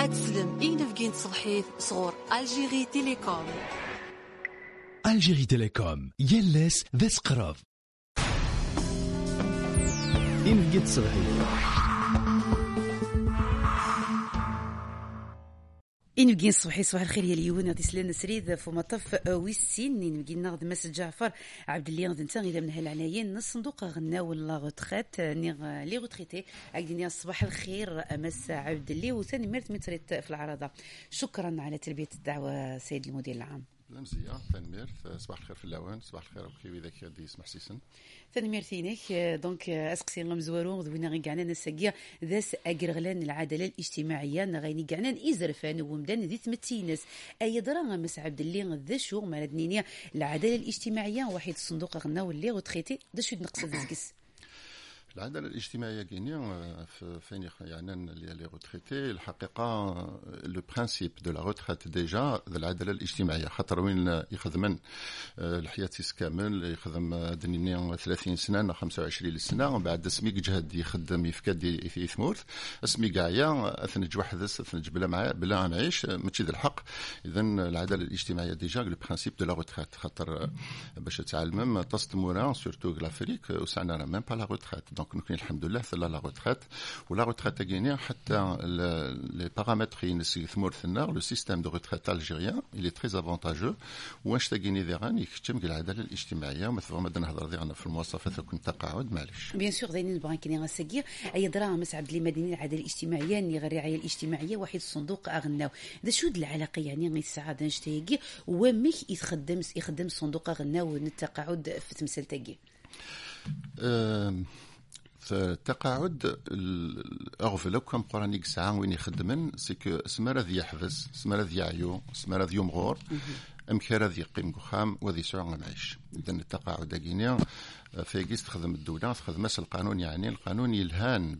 أتسلم. إين تصلحيث صغور. ألجيري تيليكوم. ألجيري تيليكوم. يلس ذا سقراف إن فقيت تصلحيث إن بقين صبحي صباح الخير يا ليون. غادي سلان سريد في مطف ويسين. إن بقين ناخذ مس جعفر عبد اللي غادي نتا غير من هالعنايين. الصندوق غنا ولا غوتخيت نيغ لي غوتخيتي عقدني صباح الخير مس عبد اللي وثاني ميرت متريت في العرضة. شكرا على تلبية الدعوة سيد المدير العام. ثاني ميرت صباح الخير في الاوان صباح الخير بخي وذاك دي يسمح سيسن ثاني ميرتينيك دونك اسقسي الله مزوارون ذوينا غي كاعنا نساقيا ذاس اقرغلان العداله الاجتماعيه نغيني كاعنا ازرفان ومدان ذي ثمتينس اي درا مس عبد اللي ذا شو مالدنينيا العداله الاجتماعيه واحد الصندوق غنا واللي غتخيتي ذا شو نقصد ذكس العدالة الاجتماعية غينيا فين يعني لي روتريتي الحقيقة لو برانسيب دو لا روتريت ديجا العدالة الاجتماعية. خاطر وين يخدمن الحياتيس كامل يخدم دنيا 30 سنة 25 سنة ومن بعد سميك جهد يخدم يفكد في ثمورث اسمي كاعيا أثنج وحدس أثنج بلا معايا بلا نعيش ماشي ذا الحق. اذا العدالة الاجتماعية ديجا لو برانسيب دو لا روتريت خاطر باش تعلمم تصدمونا سورتو لافريك وسعنا ميم با لا روتريت دونك نكون الحمد لله في لا روتريت ولا روتريت غينيا حتى لي بارامتر يثمر ثنا لو سيستيم دو روتريت الجيريان est très avantageux. واش تاكيني ذيغان يكتم العداله الاجتماعيه مثلا ما نهضر ذيغنا في المواصفات كنت تقاعد معليش بيان سور زين نبغى كيني غاسكي اي دراهم عبد لي مدينه العداله الاجتماعيه ني غير الرعايه الاجتماعيه واحد الصندوق اغناو ذا شو العلاقه يعني غير السعاده نشتيكي وميك يخدم يخدم صندوق اغناو التقاعد في تمثال تاكي التقاعد اغفل كم قرانيك ساعه وين يخدمن سكو سمرا ذي يحبس سمرا ذي يعيو سمرا ذي يمغور امكارا ذي يقيم خام وذي سوع معيش اذا التقاعد كينيا فيجيس تخدم الدولة تخدم القانون يعني القانون يلهان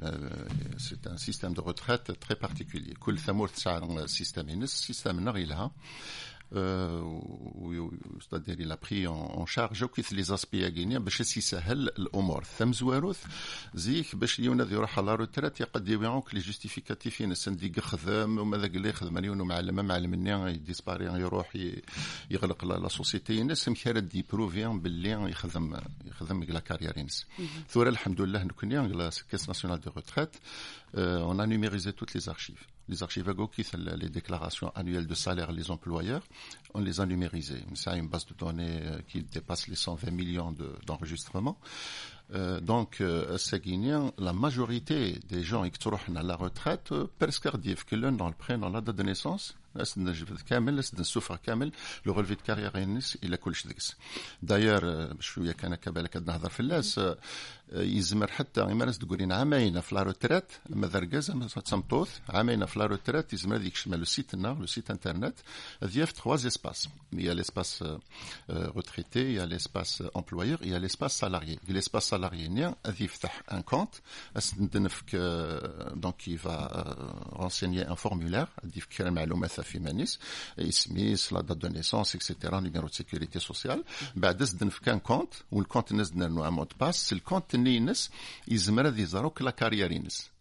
سي ان سيستيم دو روتريت تري بارتيكولي كل ثمور تسعة سيستيم ينس سيستيم نغيلها c'est-à-dire a pris en, en charge. وكيف لي زاسبي كينيا باش يسهل الأمور ثم زواروث زيك باش يونا ذي يروح على روترات يقد يبيعوك لي جوستيفيكاتيفين السنديق خدام وما ذاك اللي يخدم يونو معلم معلمني يديسباري يروح يغلق لا سوسيتي الناس مخير دي بروفيان باللي يخدم يخدم لا كارير ينس ثورة الحمد لله نكوني لا كاس ناسيونال دو روتريت on a numérisé toutes les archives. Les archives AGOKI, les déclarations annuelles de salaire des employeurs, on les a numérisées. C'est une base de données qui dépasse les 120 millions d'enregistrements. Euh, donc, euh, la majorité des gens qui sont à la retraite, presque que l'un dans le prénom, la date de naissance, كامل السفره كامل لو رelevé de كارير ينس الى كلش ديكس داير شويه كان كبالك نهضر في الناس يزمر حتى يمارس تقولين عامين في لا روتريت اما ذرقاز تسمطوث عامين في لا روتريت يزمر ديك شمال لو سيت لو سيت انترنت ذيف تخوا اسباس il y a l'espace euh, retraité, il y a l'espace employeur, il y a l'espace salarié. L'espace salarié, il يفتح un compte, donc il va renseigner في مانيس اسميس لا دات دو نيسونس اكسيتيرا نيميرو دو سيكوريتي سوسيال بعد زدن في كان كونت والكونت ناس دنا مود باس. الكونت ني نس يزمر هذا يزاروك لا كارير ينس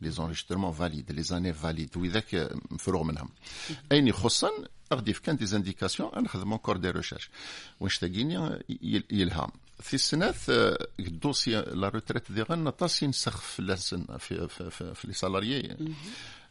les enregistrements valides, les années valides, وذاك مفروغ منهم. أين يخصن أغدي في كان دي زانديكاسيون نخدم انكور دي ريشيرش واش تاقيني يلهم في السنات الدوسي لا روتريت ديالنا طاسي نسخ في في في, في, في لي سالاريي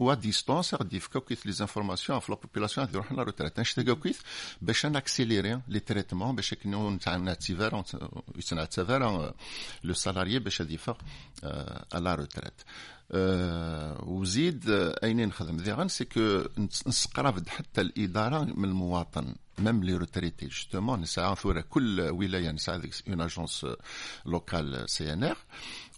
و ديستونس غادي يفكاو كيف لي زانفورماسيون في لا بوبولاسيون غادي يروحوا لا روتريت نشتاقوا كيف باش ناكسيليري لي تريتمون باش كنو نتعتبر يتعتبر لو سالاريي باش غادي يفاق لا روتريت وزيد اين نخدم ذيغان سي كو نسقرب حتى الاداره من المواطن ميم لي روتريتي جوستومون نسعى ثورة كل ولايه نسعى اون اجونس لوكال سي ان ار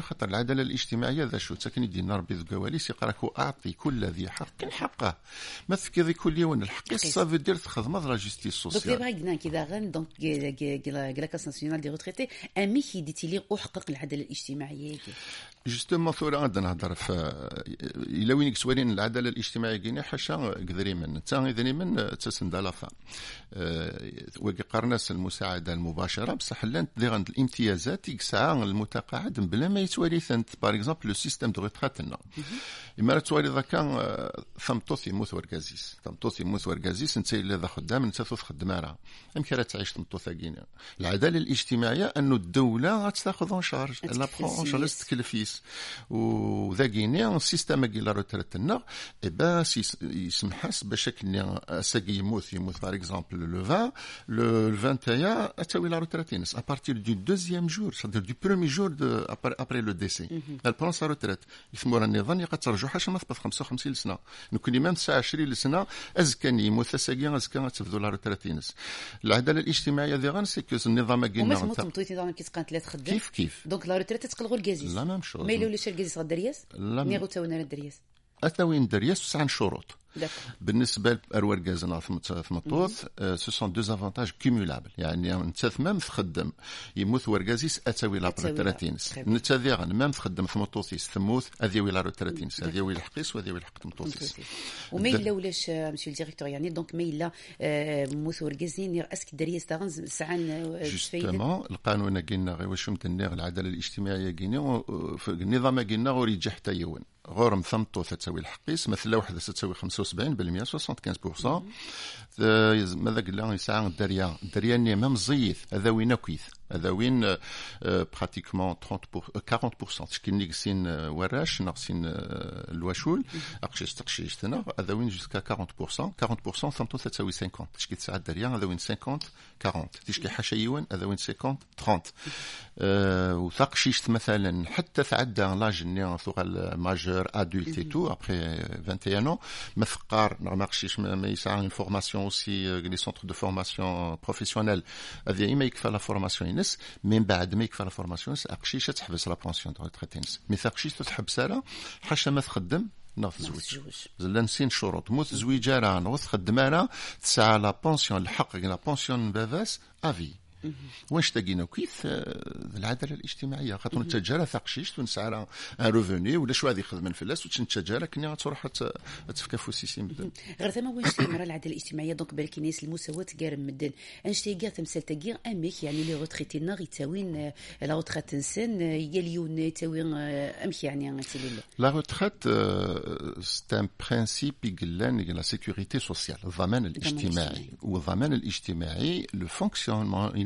خاطر العدالة الاجتماعية ذا شو؟ تسكن يدينا ربي ذكواليس يقراكو اعطي كل ذي حق حقه. ما تفكري كل يوم الحق. سافو دير تخدم لا جوستيس سوسيال دونك دابا كذا غن دونك لا كاس ناسيونال دي روتريتي امي كي ديتي لي احقق العدالة الاجتماعية جوستومون ثورة عندنا نهضر في إلا وين سوالين العدالة الاجتماعية كينا حاشا قدري من. تا قدري من تسند على فا وكي قرناس المساعدة المباشرة بصح لانت دي غند الامتيازات يسعى المتقاعد بلا ما يتوالي ثنت. باغ اكزومبل لو سيستيم دو ريتراتنا إما توالي ذاك ثمطوث يموت وركازيس ثمطوث يموت وركازيس انت اللي ذا خدام انت تخدم راه. يمكن راه تعيش ثمطوث كينا العدالة الاجتماعية انه الدولة غتاخذ اون شارج لا اون شارج تكلفيس وذا كينيا السيستم كي لا روتريتنا اي با يسمحس باش كني ساكي يموت يموت باغ اكزومبل لو 20 لو 21 اتاوي لا روتريتينس ا بارتير دو دوزيام جور سادير دو برومي جور دو ابري لو ديسي elle prend sa retraite يثمر النظام يقد ترجع حاجه ما تبقى 55 سنه نكون ميم 29 سنه ازكى يموت ساكي ازكى تفدو لا روتريتينس العداله الاجتماعيه دي غان سي كو النظام كينا وما تموت مطويتي نظام كي تقان ثلاث خدام كيف كيف دونك لا روتريت تقلغوا الكازيس لا ميم شوز ما يلولش الكازيس غدا رياس لا نيغو تاونا الدرياس اتاوين درياس تسع شروط. بالنسبة لأروار في مطوث سو سون دو افونتاج كيمولابل يعني انت ثمام تخدم يموت وركازيس اتاوي لا روتراتينس انت مام تخدم في مطوثيس ثموث أذيوي لا روتراتينس أذيوي الحقيس وأذيوي الحق مطوثيس وما إلا ولاش مسيو الديريكتور يعني دونك ما إلا موث وركازين أسك دريس تاغن سعان جوستومون القانون قلنا غير واش العدالة الاجتماعية قلنا في النظام قلنا غير يجي حتى يون غور مثمطو تساوي الحقيس مثلا وحده تساوي 75% 75% ماذا قلنا يسعى الدريا. الدريا ني ميم زيث هذا وين كويث هذا وين براتيكمون 30 40% تشكي كسين وراش ناقصين الواشول اقشيش تقشيش تنا هذا وين جوسكا 40% 40% ثمتو تساوي 50 تشكي تسعة الدريا هذا وين 50 40 تشكي حاشا يوان هذا وين 50 30 وثقشيش مثلا حتى تعدى لاج ني ثقل ماجور ادولت اي تو ابخي 21 ans. ما ثقار ما ما يسعى فورماسيون اوسي لي سونتر دو فورماسيون بروفيسيونيل هذه ما يكفى لا فورماسيون ينس من بعد ما يكفى لا فورماسيون اقشيش تحبس لا بونسيون دو ريتريت ينس مي ثقشيش تحبس راه حاشا ما تخدم نوض تزوج زلا نسين شروط. موت زويجة راه نوض تخدم راه تسعى لا بونسيون الحق لا بونسيون بافاس افي واش تاقينا كيف العدالة الاجتماعية؟ خاطر التجاره ثقشيش تنسى على ان روفوني ولا شو هذه خدمه الفلاس وتنتجاره كني تروح تفكا فوسيسي مدن غير ثما واش تمر العدالة الاجتماعية؟ دونك بالك ناس المساواة كار مدن. انشتي كاع تمثال تاكير اميك يعني لي روتريتي نار يتاوين لا روتريت انسان يليون يتاوين أمك يعني لا روتريت سي ان برينسيپ يقلان لا سيكوريتي سوسيال الضمان الاجتماعي والضمان الاجتماعي لو فونكسيونمون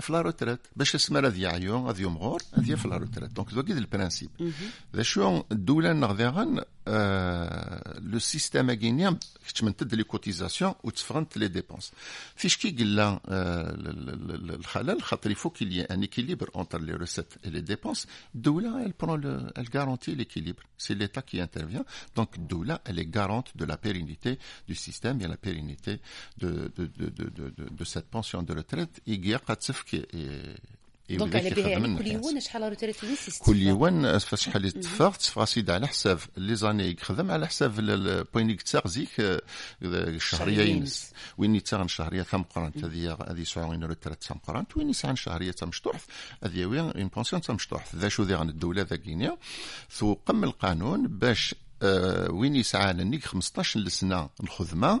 في لا روتريت باش اسمها هذه يعيون هذه يمغور هذه في لا روتريت دونك دوكيد البرانسيب ذا شو الدولة نغذيغن Euh, le système guinéen qui de cotisations ou les dépenses. Fichki euh, il faut qu'il y ait un équilibre entre les recettes et les dépenses. D'où là, elle prend le, elle garantit l'équilibre. C'est l'État qui intervient. Donc d'où là, elle est garante de la pérennité du système et la pérennité de de, de, de, de cette pension de retraite. Et دونك على بها يعني كل يوم شحال روتيريت في نيس كل يوم شحال تفاق على حساب لي زاني يخدم على حساب البوينيك تاع زيك الشهرية ينس. وين تاع شهرية؟ تام قرانت هذه هذه سواء روتيريت تام قرانت وين يسعى شهرية تام مشطوح هذه وين اون بونسيون تام مشطوح ذا شو ذي عن الدولة ذا كينيا. ثو قم القانون باش وين يسعى لنيك 15 سنه الخدمة.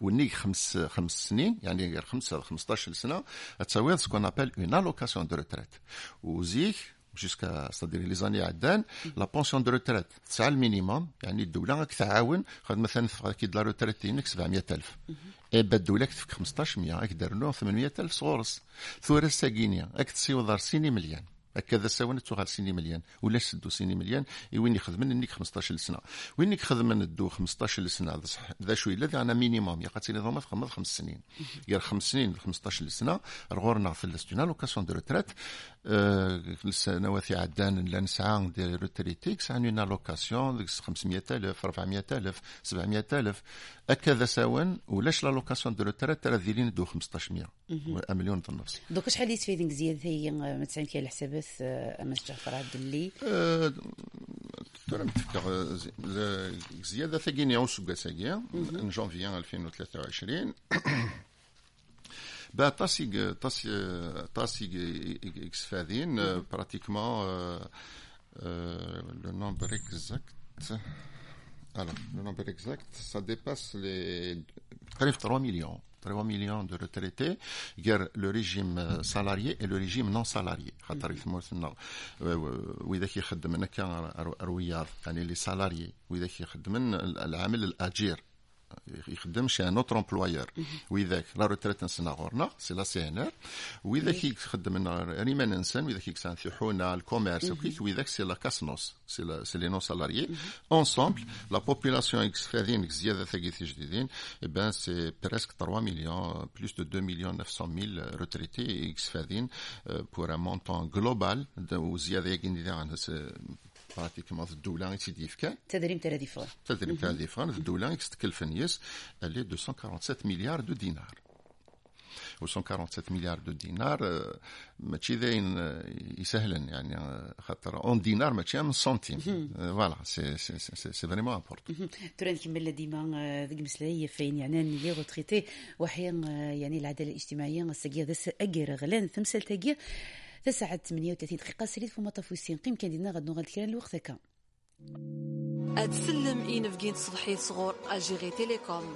ونيك خمس خمس سنين يعني غير خمسة 15 سنة تساوي سكون ابل اون الوكاسيون دو ريتريت وزيك جوسكا ستادير لي زاني عدان لا بونسيون دو ريتريت تسعى المينيموم يعني الدولة راك تعاون خد مثلا كي لا روتريت ديالك 700000 اي با الدولة كتفك 1500 راك دار له 800000 صغورس ثورة ساكينيا راك تسيوض سيني مليان. هكذا ساونا تغال سيني مليان. ولا سدو سيني مليان؟ وين يخدم نيك 15 سنه وين يخدم ندو 15 سنه ذا شوية الذي أنا مينيموم يا قاتل نظام خمس سنين. يا خمس سنين 15 سنه رغورنا في الاستنا لوكاسيون دو ريتريت. السنوات عدان لا نسعى دي روتريتيك سعى اون لوكاسيون 500000 400000 700000 هكذا ساون ولاش لا لوكاسيون دو ريتريت ترى ذيلين دو 1500 مليون ونص دوك شحال يستفيد زياده هي ما تسعين فيها الحسابات امس جعفر عبد اللي زياده ثقيني أو سوكا ثقيا جانفي 2023 Ben, tasig, tasig, tasig exfadin, euh, pratiquement euh, euh, le nombre exact. Alors, le nombre exact, ça dépasse les 3 millions. 3 millions de retraités, le régime salarié et le régime non salarié. واذا كيخدم هنا كان روياض يعني لي سالاريي واذا كيخدم العامل الاجير يخدم شي ان اوتر امبلويور وإذاك لا روتريت نسنا غورنا سي لا سي ان ار وإذا كي يخدم ريمان انسان وإذا كي كسان حونا الكوميرس وكيك وإذاك سي لا كاسنوس سي سي لي نون سالاريي اونسومبل لا بوبولاسيون اكس فادين زياده ثقيث جديدين اي بان سي بريسك 3 مليون بلوس دو 2 مليون 900 ميل روتريتي اكس فادين بور ان مونطون جلوبال وزياده يقين براتيكمون في الدولة تيدي يفكا تدريم تاع ديفون تدريم تاع ديفون في الدولة تتكلف نيس اللي 247 مليار دو دينار و 147 مليار دو دينار ماشي داين يسهلن يعني خاطر اون دينار ماشي من سنتيم فوالا سي سي سي فريمون امبورتون ترى نكمل ديما ذيك مسلايه فين يعني لي روتريتي وحين يعني العداله الاجتماعيه الساقيه ذا اجر غلان ثمثل تاقيه تسعة 38 دقيقة. سريد فما طفوسين. قيم كان دينا غد نغاد كيران الوقت هكا. أتسلم إين فقين صلحي صغور ألجيري تيليكوم.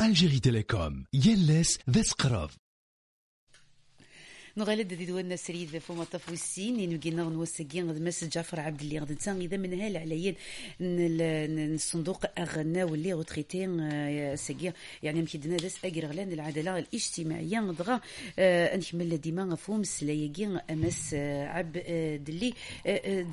ألجيري تيليكوم. يلس ذس قراب نغالد دي دوانا سريد فما طفو السين نوكينا نوسكي غد مس جعفر عبد اللي غد نسان إذا من هال عليا الصندوق اغنا واللي غوتريتي ساكي يعني مكيدنا داس اجر غلان العدالة الاجتماعية دغا نكمل ديما فوم سلايكي أمس عبد دلي.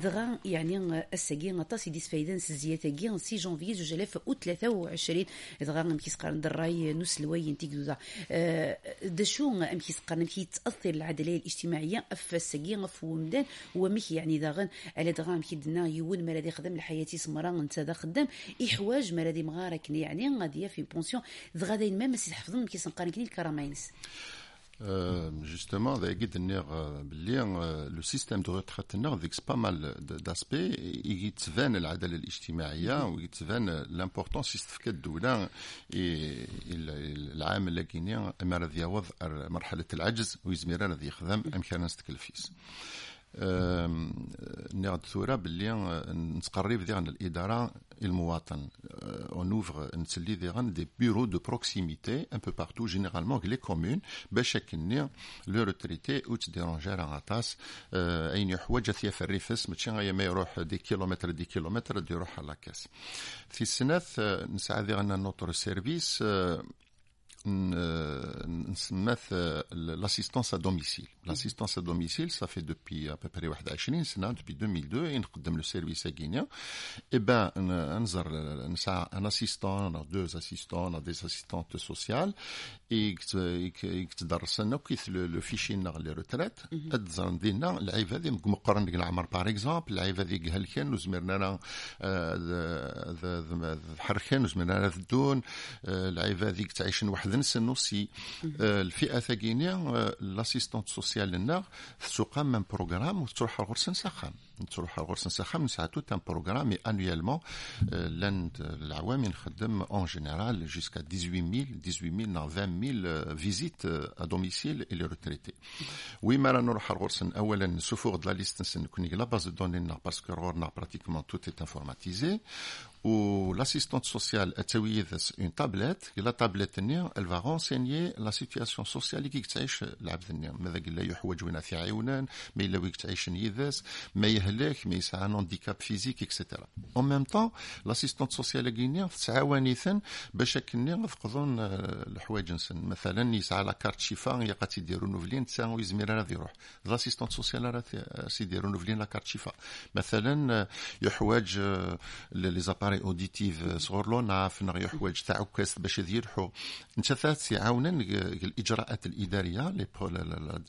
دغا يعني الساكي غطاس ديس فايدان سزياتاكي سي جونفي 2023 دغا مكيس قارن دراي نوس لوين تيكدو دا شو مكيس قارن كي العدالة الاجتماعية افسكي غف ومدان وميك يعني داغن على دغام كيدنا يون مرادي خدم لحياتي سمرا أنت دا خدام إحواج مرادي مغارك يعني غادي في بونسيون. دغا داين ما مسي حفظن كيس نقارن كني الكرامينس justement, le système de retraite avec pas mal d'aspects, il يتبان العداله الاجتماعيه ويتبان لامبورطونس يستفكد الدولة العام اما راه يعوض مرحله العجز ويزمير راه يخدم ام كان نستكلفيس نغد ثورة باللي نتقرب ديغن الإدارة المواطن. on ouvre نتسلي ديغن دي بيرو دو بروكسيميتي ان بو بارتو جينيرالمون لي كومون باش كني لو روتريتي أو تديرونجار غاطاس أين يحوج في الريفس؟ ماشي غايا ما يروح دي كيلومتر دي كيلومتر يروح على كاس. في السنات نسعى ديغن نوتر سيرفيس l'assistance à domicile. L'assistance à domicile, ça fait depuis à peu près 20 سنة depuis 2002 et نقدم le service à Guinée. Eh ben, نزر un assistant, on a deux assistants, on a des assistantes sociales et يتدرس لنا كيف لو فيشي نغ لي روتريت تزر ندينا العيب هذه مقرن ديك العمر باغ اكزومبل العيب هذه قهل كان وزمرنا حركان وزمرنا الدون العيب هذه تعيش واحد نسن aussi الفئه ثقينيا لاسيستونت سوسيال لنا تسوق من بروغرام وتروح الغرس نسخن تروح الغرس نسخن نسعى توت ان بروغرام انويلمون لان العوام نخدم اون جينيرال جوسكا 18000 18000 نا 20000 فيزيت ا دوميسيل اي لي روتريتي ويما رانا نروح الغرس اولا سوفور د لا ليست نسن كوني لا باز دوني باسكو غورنا براتيكمون توت ايت انفورماتيزي où L'assistante sociale une tablette et la tablette elle va renseigner la situation sociale qui تعيش العبد ماذا قال له يحوج وين في عيونان ما الا ويك تعيش نيذاس ما يهلك ما يسعى ان هانديكاب فيزيك اكسيتيرا اون ميم طون لاسيستونت سوسيال كينيا تعاونيثا باش كني نفقدون الحوايج نسن مثلا يسعى لا كارت شفاء يقات يديروا نوفلين تساوي زمير راه يروح لاسيستونت سوسيال راه يديروا نوفلين لا كارت شفاء مثلا يحواج لي زاباري اوديتيف صغور لوناف نغي حوايج تاع عكاز باش يرحوا انت ثلاث يعاونا الإجراءات الإدارية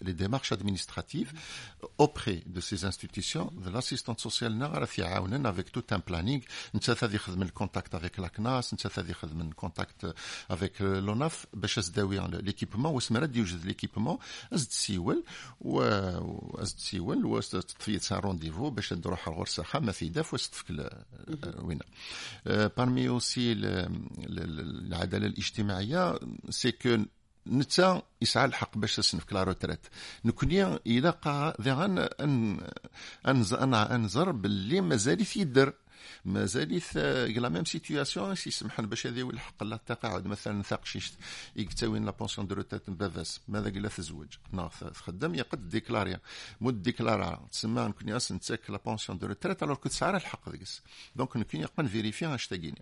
لي ديمارش ادمينستراتيف اوبري دو سي انستيتيسيون لاسيستونت سوسيال راه يعاونا افيك توت ان بلانينغ انت ثلاث يخدم الكونتاكت افيك لاكناس انت ثلاث يخدم الكونتاكت افيك لوناف باش تداوي ليكيبمون واسمرا يوجد ليكيبمون أزد سيول و ازد سيول وتطفيت رونديفو باش نروح الغرسه خامه في داف وستفك وين parmi aussi العداله الاجتماعيه سي كو نتا يسعى الحق باش تسنفك لا روتريت. نكوني إلى قا ذغن ان ان أنظر باللي مازال يدر مازال لا ميم سيتياسيون سي سمحنا باش هذا الحق لا التقاعد مثلا ثاق شيشت يكتاوين لا بونسيون دو روتيت بافاس ماذا قال تزوج ناخ تخدم يقد ديكلاريا. مود ديكلارا تسمى نكون ياس نتاك لا بونسيون دو روتيت الوغ كنت سعر الحق ديكس. دونك نكون يقن فيريفي اش تاقيني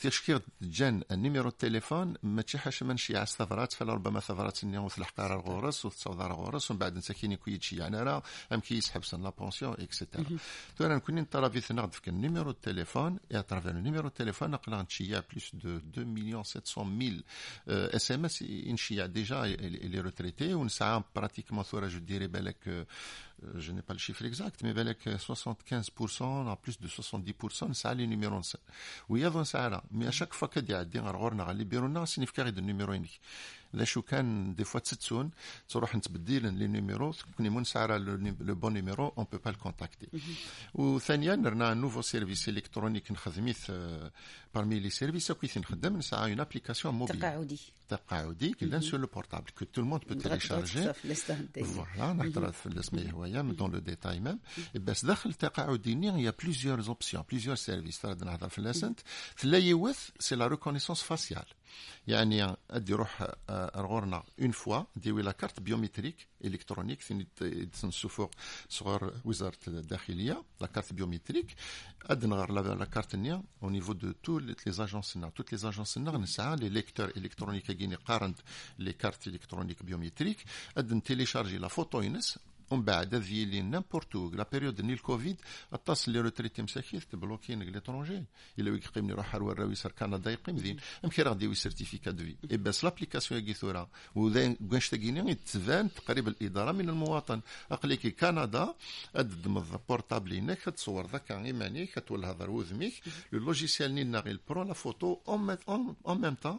تشكير جان النيميرو التليفون ما تشحش من شي عس ثغرات فلا ربما ثغرات النيو في الحقارة الغورس وتصوض الغورس ومن بعد نساكيني كويتشي يعني راه أم كي يسحب سن لا بونسيون اكسيتيرا تو أنا نكون نطرا في في النيميرو التليفون اي اترافير النيميرو التليفون نقلا نتشيع بلوس دو 2 مليون 700 ميل اس ام اس نشيع ديجا لي روتريتي ونسعى براتيكمون ثورة جو ديري بالك Euh, je n'ai pas le chiffre exact, mais avec 75%, à plus de 70%, ça a les numéros. Oui, avant ça, là. Mais à chaque fois que y a des numéros, ça signifie qu'il y a des numéros uniques. شو كان دي فوا تستون تروح نتبدل لي نيميرو كوني مون سعر لو بون نيميرو اون بو با الكونتاكتي وثانيا رنا نوفو سيرفيس الكترونيك نخدميث بارمي لي سيرفيس كيف نخدم نسعى اون ابليكاسيون موبيل تقاعدي تقاعدي كي سور لو بورتابل كو تو الموند بو تيليشارجي فوالا نهضر في الاسم هوايا دون لو ديتاي ميم بس داخل التقاعدي يا بليزيور اوبسيون بليزيور سيرفيس نهضر في الاسنت تلا يوث سي لا ريكونيسونس فاسيال يعني ادي روح رغورنا اون فوا ديوي لا كارت بيوميتريك الكترونيك ثاني تنشوفوا صغار وزاره الداخليه لا كارت بيوميتريك اد نغار لا كارت نيا او نيفو دو تو لي زاجونس نا توت لي زاجونس نا نسعى لي ليكتور الكترونيك كيني قارنت لي كارت الكترونيك بيوميتريك اد نتيليشارجي لا فوتو ينس ومن بعد هذه اللي نيمبورت لا بيريود ني الكوفيد اتصل لي روتريتي مساكين تبلوكين لي ترونجي الا يقيم يروح ورا ويسر كندا يقيم ذين يمكن غادي سيرتيفيكا دو في اي بس لابليكاسيون يجي ثورا وذين كونش تاكيني تبان تقريب الاداره من المواطن اقليكي كندا ادد بورتابل انك تصور ذاك ايمانيك تولها هضر وذميك لو لوجيسيال نينا غير برو لا فوتو اون ميم طون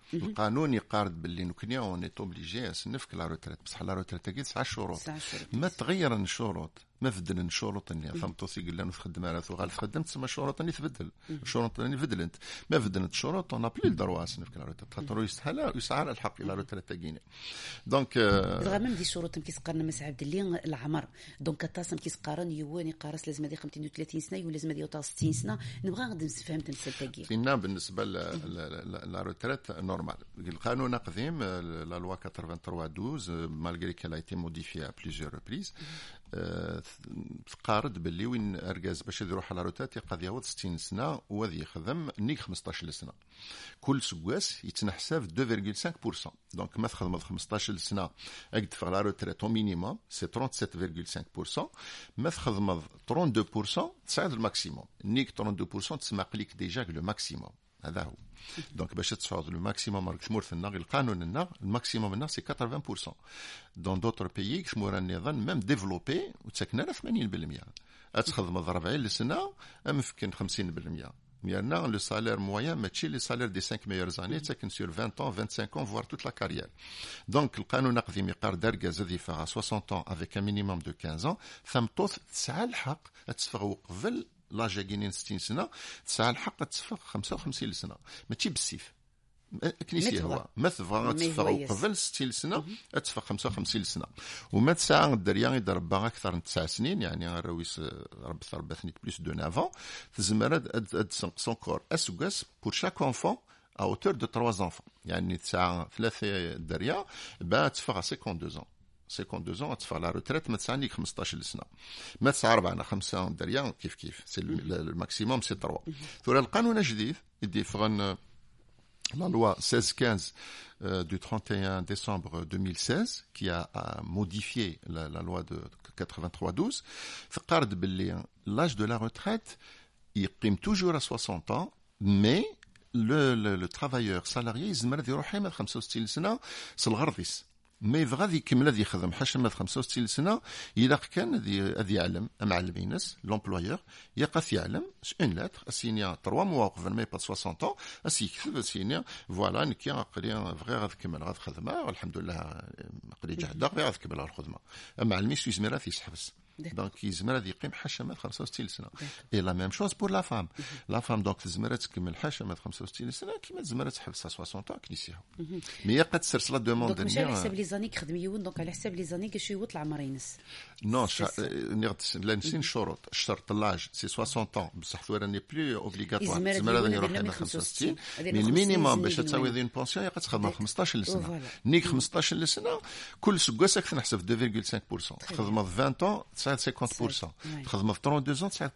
القانون يقارد باللي نكنيا اوني اوبليجي نفك لا روتريت بصح لا روتريت تاكيد تسع شروط. ما تغير الشروط. ما بدل شروط اني فهمت قال لنا تخدم على ثو غالف خدمت تسمى شروط اني تبدل شروط اني بدلت ما بدلت شروط اون ابلي الدروا سنف كلا روتريت خاطر يسهل يسعر الحق إلى روتريت تاكيني دونك ميم دي شروط كيسقارن مس عبد اللي العمر. دونك تاسم كيسقارن يواني قارس لازم هذه 35 سنة ولا لازم هذه 60 سنة. نبغى غادي نفهم تمثل تاكي فينا بالنسبة la retraite normale. القانون قديم la loi 83 12 malgré été modifiée à plusieurs reprises تقارد باللي وين اركاز باش يروح على retraite يقضي يعوض 60 سنة وذي يخدم نيك 15 سنه كل سكواس يتنحسب 2.5% donc ما تخدم 15 سنه اك تفغ la روتريت أو مينيموم سي 37.5% ما تخدم 32% تساعد الماكسيموم. نيك 32% تسمى قليك ديجا لو ماكسيموم. هذا هو. دونك باش تصعد لو ماكسيموم راك شمور في النار القانون النار الماكسيموم النار سي 80% دون دوتر بيي شمور النظام ميم ديفلوبي وتسكن على 80% تخدم 40 سنه ممكن 50% ميرنا لو سالير موين ماشي لي سالير دي 5 ميور زاني تسكن سور 20 ans 25 ans voire toute la carrière. دونك القانون نقضي مقار درجة زادي فيها 60 ans avec un minimum de 15 ans ثم توث تسعى الحق تسفغ قبل لاجا كاينين 60 سنة تسعى الحق تسفق 55 سنه ماشي بالسيف. كنيسي هو. ما تبغى تفغ قبل 60 سنه تفغ 55 سنه وما تسعى الدريه يضرب أكثر من 9 سنين يعني الرويس رب ضرب ثنيك بليس دو 9 ans تزمر سون كور. اسوغاس بور شاك اونفون ا اوتور دو 3 enfants. يعني تسعى ثلاثة دريه با تفغ 52 ans. 52 ans تدفع لا روتريت ما تسعني 15 سنه ما تسعى 4 5 دريا كيف كيف سي الماكسيموم سي 3 ثم القانون الجديد يدي فغن la loi 1615 euh, du 31 décembre 2016 qui a, a modifié la, la loi de 83-12 فقارد باللي l'âge de la retraite يقيم toujours à 60 ans mais le, le, le travailleur salarié يزمر يروح يعمل 65 سنة سالغرضيس ما يبغى ذي يكمل هذي يخدم حاشا ما 65 سنه الا كان هذي يعلم معلمينس لومبلويور يقف يعلم اون لاتر اسينيا تروا موا قبل ما يبقى 60 طون اسي يكتب اسينيا فوالا نكي قري فغي غاد كمل غاد خدمه والحمد لله قري جهدا غي غاد كمل الخدمه معلمي سويس ميراث يسحبس دونك يزمر هذا يقيم حشمات 65 سنه اي لا ميم شوز بور لا فام لا فام دونك تزمر تكمل حشمات 65 سنه كيما تزمر تحبسها 60 كنيسيها مي قد تسرس لا دوموند دونك على حساب لي زاني كخدم يون دونك على حساب لي زاني كاش يوت العمر ينس نو لا نسين الشروط الشرط لاج سي 60 بصح ثوره ني بلو اوبليغاتوار تزمر هذا يروح لنا 65 مي المينيموم باش تساوي ذي بونسيون يقد تخدم 15 سنه نيك 15 سنه كل سكواسك تنحسب 2.5% تخدم 20 تسعد 50% تخدم في 32 تسعد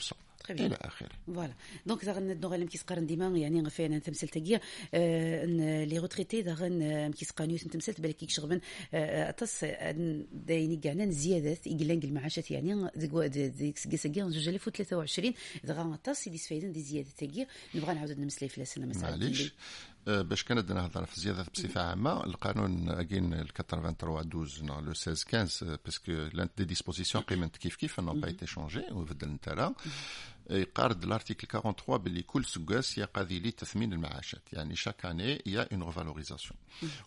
80% إلى اخره فوالا دونك داغن نغ لم كيسقارن ديما يعني فعلا تمثل تاكيا لي روتريتي داغن كيسقانيو تمثل بالك كيك شغبن اتص دايني كاعنا زيادات يقلان المعاشات يعني ديك سكيسكيا جوج الف و 23 داغن اتص دي سفايدن دي زيادات تاكيا نبغى نعاود نمسلي في السنة مثلا معليش باش كانت نهضر في زياده بصفة عامة القانون اكين 83 12 لو 16 15 باسكو دي ديسبوزيسيون قيمت كيف كيف نو با ايتي شونجي وبدل نتالا يقارد الارتيكل 43 باللي كل سكاس يقاضي لي تثمين المعاشات يعني شاك اني يا اون ريفالوريزاسيون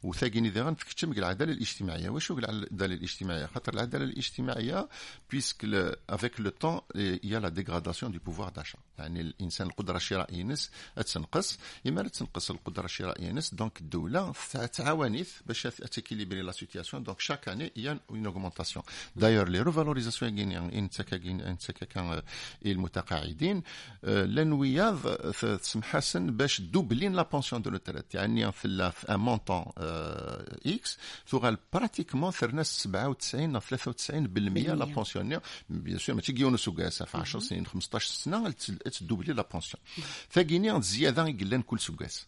وثاقيني ذا تكتشم العداله الاجتماعيه واش هو العداله الاجتماعيه خاطر العداله الاجتماعيه بيسك افيك لو طون يا لا ديغراداسيون دو بوفوار داشا يعني الانسان القدره الشرائيه ينس تنقص اما تنقص القدره الشرائيه ينس دونك الدولة تعاونيث باش تيكيليبري لا سيتياسيون دونك شاك اني يا اون اوغمونتاسيون دايور لي ريفالوريزاسيون ان تكا كان المتقاعدين لنوياض تسمحسن باش دوبلين لا بونسيون دو روتريت يعني في ان مونطون إكس ثغال براتيكمون ثرنا 97 93% لا بونسيونير. بيان سور ماشي كيونو سوكاسا في 10 سنين 15 سنة تدوبلي لا بونسيون. ثاقيني زيادة يقلن كل سوكاس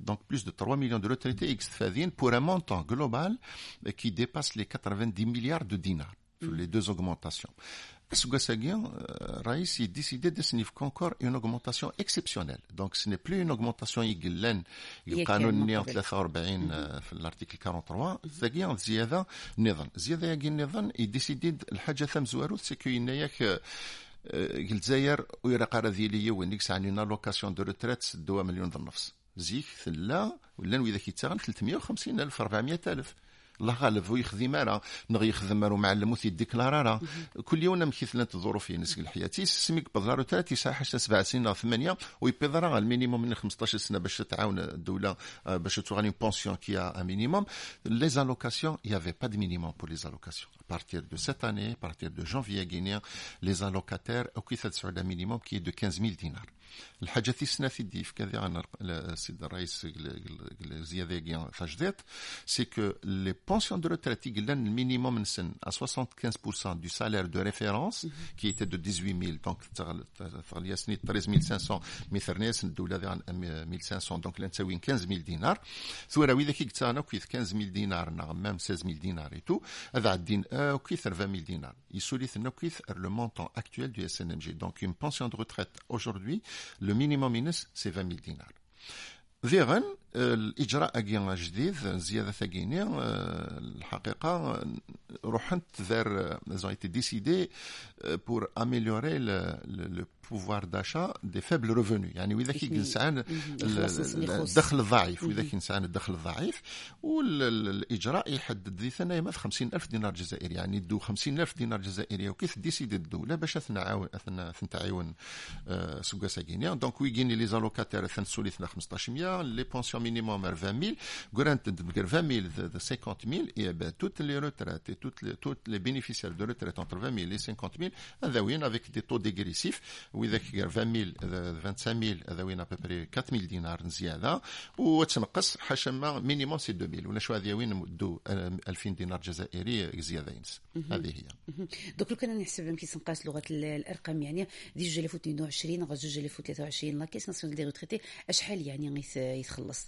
donc plus de 3 millions de retraités exfadiens pour un montant global euh, qui dépasse les 90 milliards de dinars, les deux augmentations. Sougassagian, euh, Raïs, il décidait de signifier encore une augmentation exceptionnelle. Donc, ce n'est plus une augmentation églaine, il canonné en 43, l'article 43. Zagian, Ziyada, Nizan. Ziyada, Yagin, Nizan, il décidait, le Hajjatham Zouarout, c'est qu'il n'y a que, الجزائر ويرقى رذيلية ونكس عن اون لوكاسيون دو روتريت دوا مليون ونص زيك ثلا ولا وإذا كيتاغن 350 ألف 400 ألف. الله غالب ويخدم راه نغي يخدم راه معلم وثي ديكلارا راه كل يوم مثلت الظروف ينسك الحياة سميك بضلارو تاتي ساحه سبع سنين أو ثمانية. ويبيض راه المينيموم من 15 سنة باش تعاون الدولة باش تغني بونسيون كي ا مينيموم لي زالوكاسيون يافي با دو مينيموم بور لي زالوكاسيون partir de cette année, à partir de janvier guinéen, les allocataires ont sur un minimum qui est de 15 000 dinars. الحاجه السنه في الديف كذا عن السيد الرئيس زياده تجديد سي كو لي بونسيون دو روتريت يقلن المينيموم نسن ا 75% du salaire de référence qui était de 18000 دونك تغلي سني 13500 مثرناس الدوله عن 1500 دونك لا تساوي 15000 دينار ثورة وإذا كي قلت أنا كيف 15000 دينار نعم ميم 16000 دينار اي تو هذا عدين Kuiser 20 000 dinars. Il souligne le montant actuel du SNMG. Donc une pension de retraite aujourd'hui, le minimum minus, c'est 20 000 dinars. الإجراء أجين جديد زيادة ثقيني الحقيقة روحنت ذار زون ايتي ديسيدي بور اميليوري لو بوفوار داشا دي فابل ريفوني يعني وإذا كي كنسعان الدخل الضعيف وإذا كنسعان الدخل الضعيف والاجراء يحدد ذي ثنا 50 ألف دينار جزائري. يعني دو 50 ألف دينار جزائري وكيف ديسيدي الدولة باش تنعاون تعاون سوكا ساكينيا. دونك ويجيني لي زالوكاتير ثنسولي 1500 لي بونسيون مينيموم 20 000 قرانت 20 000 50 000 et ben toutes les retraites et toutes les, toutes les bénéficiaires de retraite entre 20 000 et 50 000 هذا وين avec des taux dégressifs واذا 20 000 25 000 هذا وين ابري 4 000 دينار زياده وتنقص حاشا مينيموم سي 2 000 ولا شو هذه وين دو 2000 دينار جزائري زياده ينس هذه هي دوك لو كان نحسب يمكن تنقاس لغه الارقام يعني دي جوج 2022 غا جوج 2023 لا كيس ناسيونال دي ريتريتي اشحال يعني يتخلص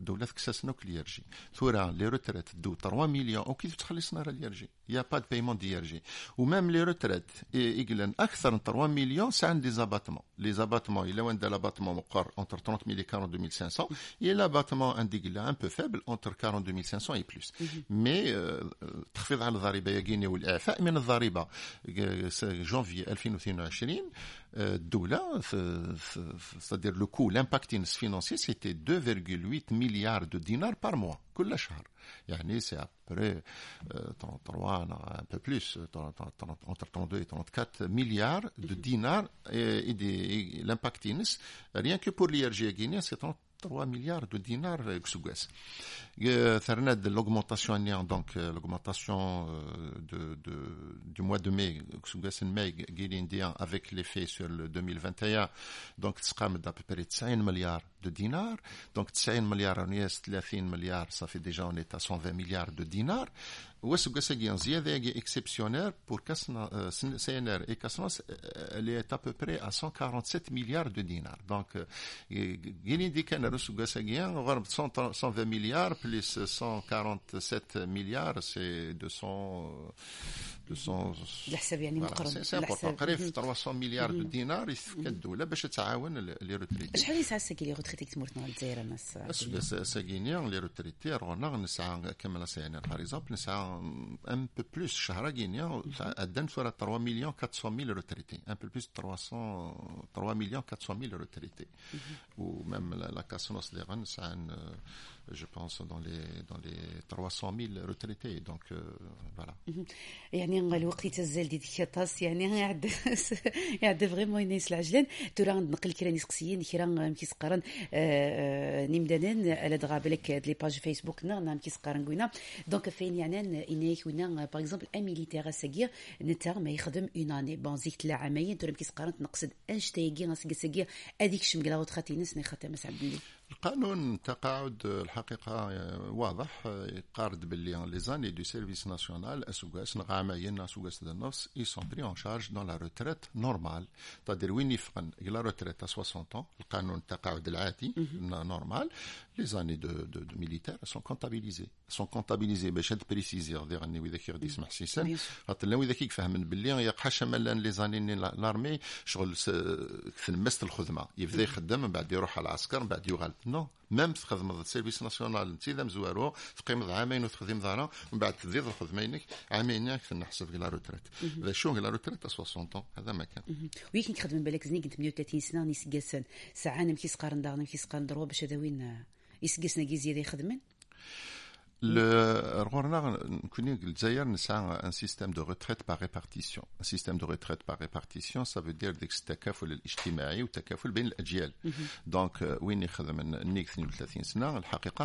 الدولة كساس نوكليرجي. ثورة لي روتريت دو 3 مليون وكيف تخلصنا راه ليرجي يا با دو بايمون ديرجي ومام لي روتريت يقلن اكثر من 3 مليون سا عندي زاباتمون لي زاباتمون الا وين لاباتمون مقر اونتر 30 000 et 42 500 et لاباتمون عندي قلنا ان بو فابل اونتر 42 500 اي بلوس مي تخفيض على الضريبه يا والاعفاء من الضريبه جونفي 2022 الدوله c'est-à-dire le coût l'impact financier c'était 2, 2,8 milliards de dinars par mois كل شهر يعني c'est après euh, 33 non, un peu plus 30, 30, entre 32 et 34 milliards de dinars et, et, des- et l'impact inès rien que pour l'IRG guinéen c'est 3 milliards de dinars كسوغاس ثرنا l'augmentation annuelle donc euh, l'augmentation euh, de, de, du mois de mai كسوغاس mai guinéen avec l'effet sur le 2021 donc تسقام d'à peu près 90 milliards de dinars donc 90 مليار ونيس 30 مليار ça fait déjà on est à 120 milliards de dinars وسوغاس زيادة exceptionnelle pour Kasna- euh, CNR et Kasnas elle est à peu près à 147 milliards de dinars donc euh, Guinée dit qu'elle a reçu 100 120 milliards plus 147 milliards c'est 200 200 الحساب يعني c'est important. الحساب. قريب 300 مليار دو دينار يسفك الدولة باش تعاون لي روتريتي. شحال يسعى الساكي اللي غتريتيك تمورتنا الجزائر الناس؟ ساكينيا لي روتريتي رونا نسعى كما سي ار باغ اكزومبل نسعى ان بو بلوس شهر غينيا ادن فورا 3 مليون 400 ميل روتريتي. ان بو بلوس 300 3 مليون 400 ميل روتريتي. و ميم لا كاسونوس دي غن نسعى je pense dans les dans les 300 000 retraités donc euh, voilà يعني الوقت تزال دي ديك طاس يعني يعد يعد فريمون ينيس العجلان ترى نقل كرا نسقسيين كرا مكيس قرن نمدانن على دغا بالك لي باج فيسبوك نا نام كيس قرن قوينا دونك فين يعني انيك وينا باغ اكزومبل ان ميليتير ساكيا نتا ما يخدم اون اني بون زيك تلا عامين ترى مكيس قرن نقصد اش تايكي غاسكي ساكيا هذيك شمكلا وتخاتي ناس نخاتم مسعد بلي القانون تقاعد الحقيقة واضح يقارد باللي لي زاني دو سيرفيس ناسيونال اسوغاس نغاماين اسوغاس دو النص اي سون بري اون شارج دون لا روتريت نورمال تادير وين يفقن لا روتريت 60 ans القانون التقاعد العادي نورمال لي زاني دو دو, دو ميليتير سون كونتابيليزي سون كونتابيليزي باش هاد بريسيزي غادي غني وذاك غادي Bien sûr. خاطر لو اذا يفهمن باللي يقحش ملان لي زاني لارمي شغل المست الخدمة. يبدا يخدم من بعد يروح على العسكر من بعد يغالب نو ميم تخدم السيرفيس ناسيونال انت اذا مزوارو تقيم عامين وتخدم دارا ومن بعد تزيد الخدمة ينك عامين ياك نحسب لا روتريت ذا شو لا روتريت 60 طون هذا ما كان. ويكن كخدم بالك زني كنت 130 سنة ني سكاسن ساعة مكيس قارن داغنا مكيس قارن دروا باش هذا وين؟ iseggasen deg izirig xedmen un système de retraite par répartition. Un système de retraite par répartition, ça veut dire que c'est ou Donc, euh,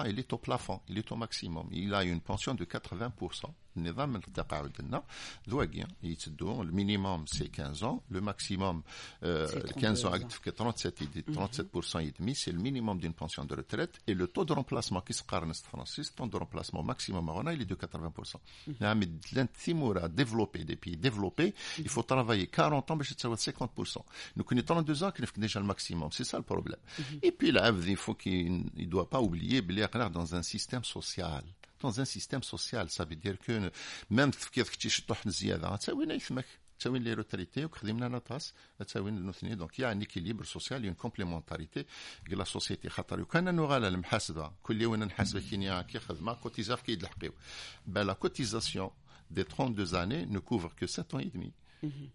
il est au plafond, il est au maximum. Il a une pension de 80%. النظام التقاعد لنا ذواقيا يتدو المينيموم سي 15 ans le maximum euh, C'est 15 ans 32 acte في 37 et 37% et demi c'est le minimum d'une pension de retraite et le taux de remplacement qui se carne français le taux de remplacement maximum à il est de 80% نعم l'antimura développé des pays développés il faut travailler 40 ans باش تساوي 50% nous connaissons 32 ans qui fait déjà le maximum c'est ça le problème et puis là il faut qu'il il doit pas oublier بلي رانا dans un système social dans un système social ça veut dire que même كيف كنتي شطوح زياده تساوينا يثمك تساوين لي روتريتي وخدمنا نطاس تساوين الاثنين دونك يا ان اكيليبر سوسيال اون كومبليمونتاريتي ديال لا سوسيتي خاطر لو كان نغالا المحاسبه كل يوم نحاسبه كينيا كي خدمه كوتيزار كي يلحقيو با لا كوتيزاسيون des 32 années ne couvre que 7 ans et demi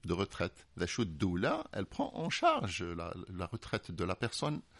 de retraite. La chute doula, elle prend en charge la, la retraite de la personne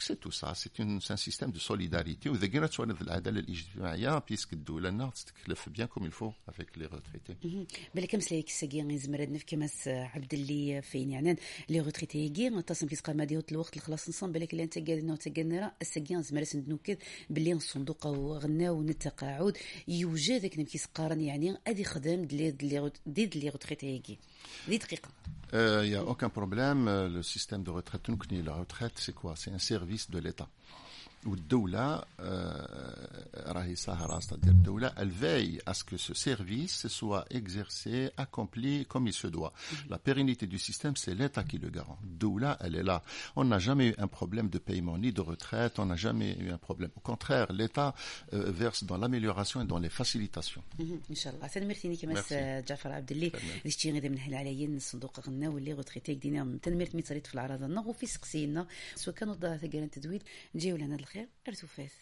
C'est tout ça. C'est une- c'est un système de solidarité. وإذا قرأت سؤال العدالة الاجتماعية بيسك الدولة أنها تتكلف bien comme il faut avec les. بالك مسلايك ساقي زمر هاد نفك مس عبد اللي فين يعني لي روتريتي يجي تصم كيس قام ديوت الوقت الخلاص نصم بالك انت قادنا وتقنرا الساقي زمر سندنوكد باللي الصندوق وغنا ونتقاعد يوجد ذاك نمكيس قارن يعني ادي خدام دلي دلي ديد لي Il n'y euh, a aucun problème. Euh, le système de retraite, la retraite, c'est quoi? C'est un service de l'État. والدوله آه، راهي ساهره ستادير الدوله elle veille à ce que ce service soit exercé accompli comme il se doit la pérennité du système c'est l'état qui le garant الدوله elle est là on n'a jamais eu un problème de paiement ni de retraite on n'a jamais eu un problème au contraire l'état euh, verse dans l'amélioration et dans les facilitations ان شاء الله تنمرتيني كما جعفر عبد الله دشتي غير من هالعلايين الصندوق غنا واللي غتريتي دينا تنمرت ميت في العراض وفي سقسينا سواء كانوا ضاع ثقال تدويد نجيو لنا الخير ارتو فاس